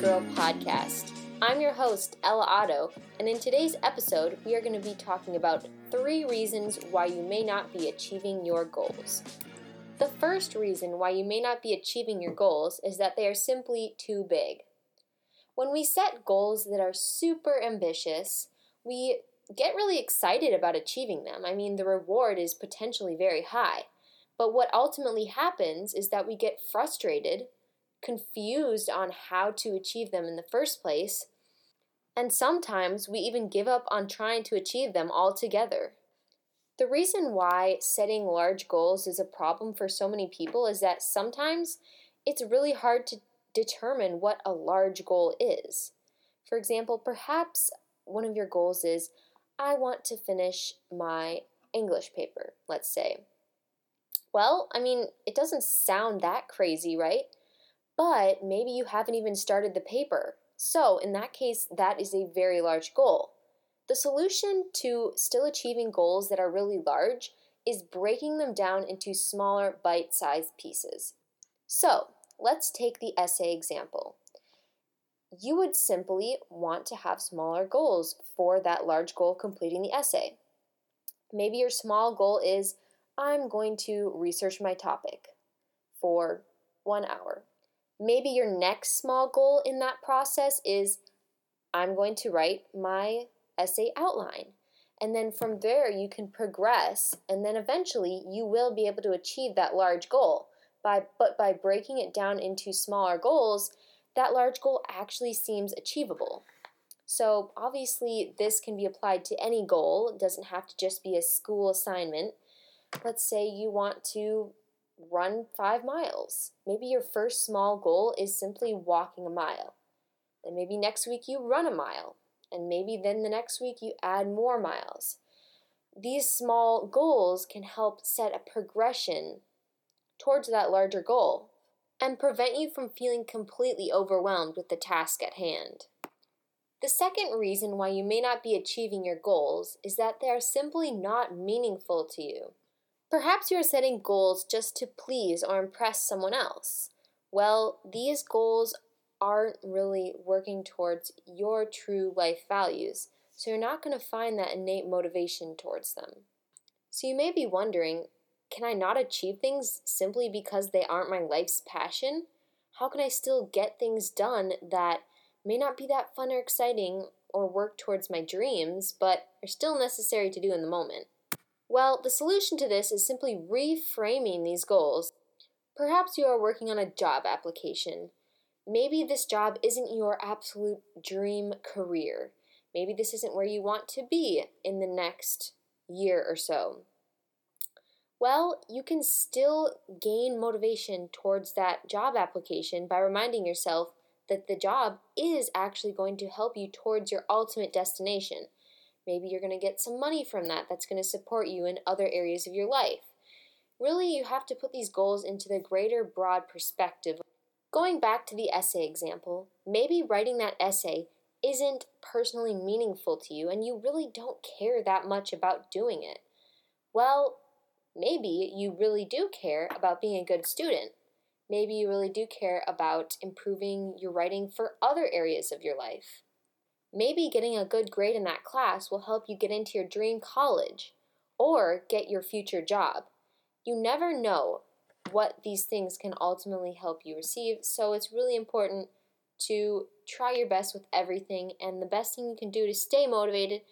Girl podcast. I'm your host, Ella Otto, and in today's episode, we are going to be talking about three reasons why you may not be achieving your goals. The first reason why you may not be achieving your goals is that they are simply too big. When we set goals that are super ambitious, we get really excited about achieving them. I mean, the reward is potentially very high. But what ultimately happens is that we get frustrated, confused on how to achieve them in the first place, and sometimes we even give up on trying to achieve them altogether. The reason why setting large goals is a problem for so many people is that sometimes it's really hard to determine what a large goal is. For example, perhaps one of your goals is I want to finish my English paper, let's say. Well, I mean, it doesn't sound that crazy, right? But maybe you haven't even started the paper. So, in that case, that is a very large goal. The solution to still achieving goals that are really large is breaking them down into smaller bite sized pieces. So, let's take the essay example. You would simply want to have smaller goals for that large goal completing the essay. Maybe your small goal is I'm going to research my topic for one hour. Maybe your next small goal in that process is I'm going to write my essay outline. And then from there, you can progress, and then eventually you will be able to achieve that large goal. By, but by breaking it down into smaller goals, that large goal actually seems achievable. So, obviously, this can be applied to any goal, it doesn't have to just be a school assignment let's say you want to run five miles. Maybe your first small goal is simply walking a mile. Then maybe next week you run a mile. And maybe then the next week you add more miles. These small goals can help set a progression towards that larger goal and prevent you from feeling completely overwhelmed with the task at hand. The second reason why you may not be achieving your goals is that they are simply not meaningful to you. Perhaps you are setting goals just to please or impress someone else. Well, these goals aren't really working towards your true life values, so you're not going to find that innate motivation towards them. So you may be wondering can I not achieve things simply because they aren't my life's passion? How can I still get things done that may not be that fun or exciting or work towards my dreams, but are still necessary to do in the moment? Well, the solution to this is simply reframing these goals. Perhaps you are working on a job application. Maybe this job isn't your absolute dream career. Maybe this isn't where you want to be in the next year or so. Well, you can still gain motivation towards that job application by reminding yourself that the job is actually going to help you towards your ultimate destination. Maybe you're going to get some money from that that's going to support you in other areas of your life. Really, you have to put these goals into the greater broad perspective. Going back to the essay example, maybe writing that essay isn't personally meaningful to you and you really don't care that much about doing it. Well, maybe you really do care about being a good student. Maybe you really do care about improving your writing for other areas of your life. Maybe getting a good grade in that class will help you get into your dream college or get your future job. You never know what these things can ultimately help you receive, so it's really important to try your best with everything. And the best thing you can do to stay motivated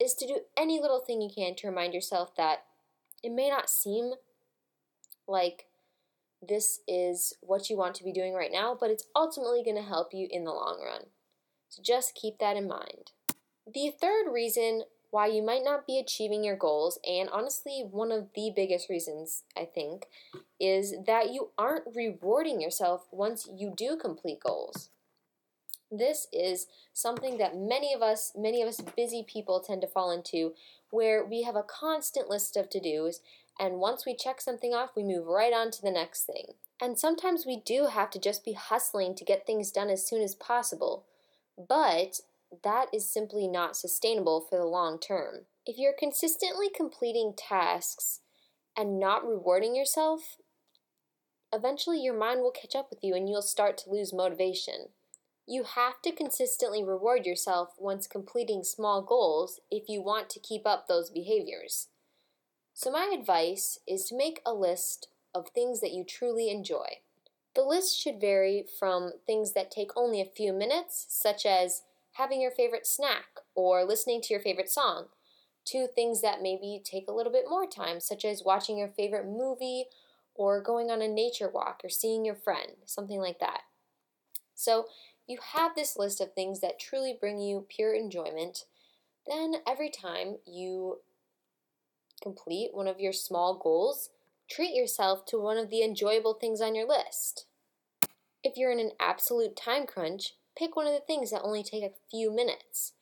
is to do any little thing you can to remind yourself that it may not seem like this is what you want to be doing right now, but it's ultimately going to help you in the long run. So just keep that in mind. The third reason why you might not be achieving your goals, and honestly, one of the biggest reasons, I think, is that you aren't rewarding yourself once you do complete goals. This is something that many of us, many of us busy people tend to fall into, where we have a constant list of to dos, and once we check something off, we move right on to the next thing. And sometimes we do have to just be hustling to get things done as soon as possible. But that is simply not sustainable for the long term. If you're consistently completing tasks and not rewarding yourself, eventually your mind will catch up with you and you'll start to lose motivation. You have to consistently reward yourself once completing small goals if you want to keep up those behaviors. So, my advice is to make a list of things that you truly enjoy. The list should vary from things that take only a few minutes, such as having your favorite snack or listening to your favorite song, to things that maybe take a little bit more time, such as watching your favorite movie or going on a nature walk or seeing your friend, something like that. So, you have this list of things that truly bring you pure enjoyment. Then, every time you complete one of your small goals, treat yourself to one of the enjoyable things on your list. If you're in an absolute time crunch, pick one of the things that only take a few minutes.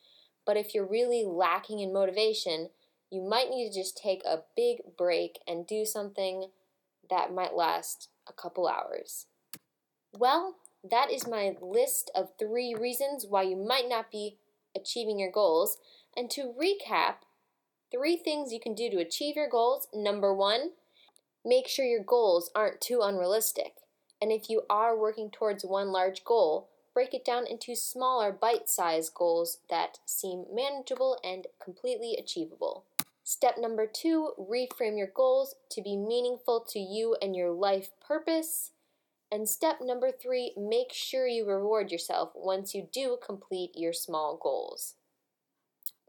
But if you're really lacking in motivation, you might need to just take a big break and do something that might last a couple hours. Well, that is my list of three reasons why you might not be achieving your goals. And to recap, three things you can do to achieve your goals. Number one, make sure your goals aren't too unrealistic. And if you are working towards one large goal, break it down into smaller bite sized goals that seem manageable and completely achievable. Step number two reframe your goals to be meaningful to you and your life purpose. And step number three make sure you reward yourself once you do complete your small goals.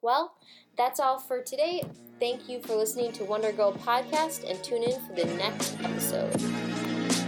Well, that's all for today. Thank you for listening to Wonder Girl Podcast and tune in for the next episode.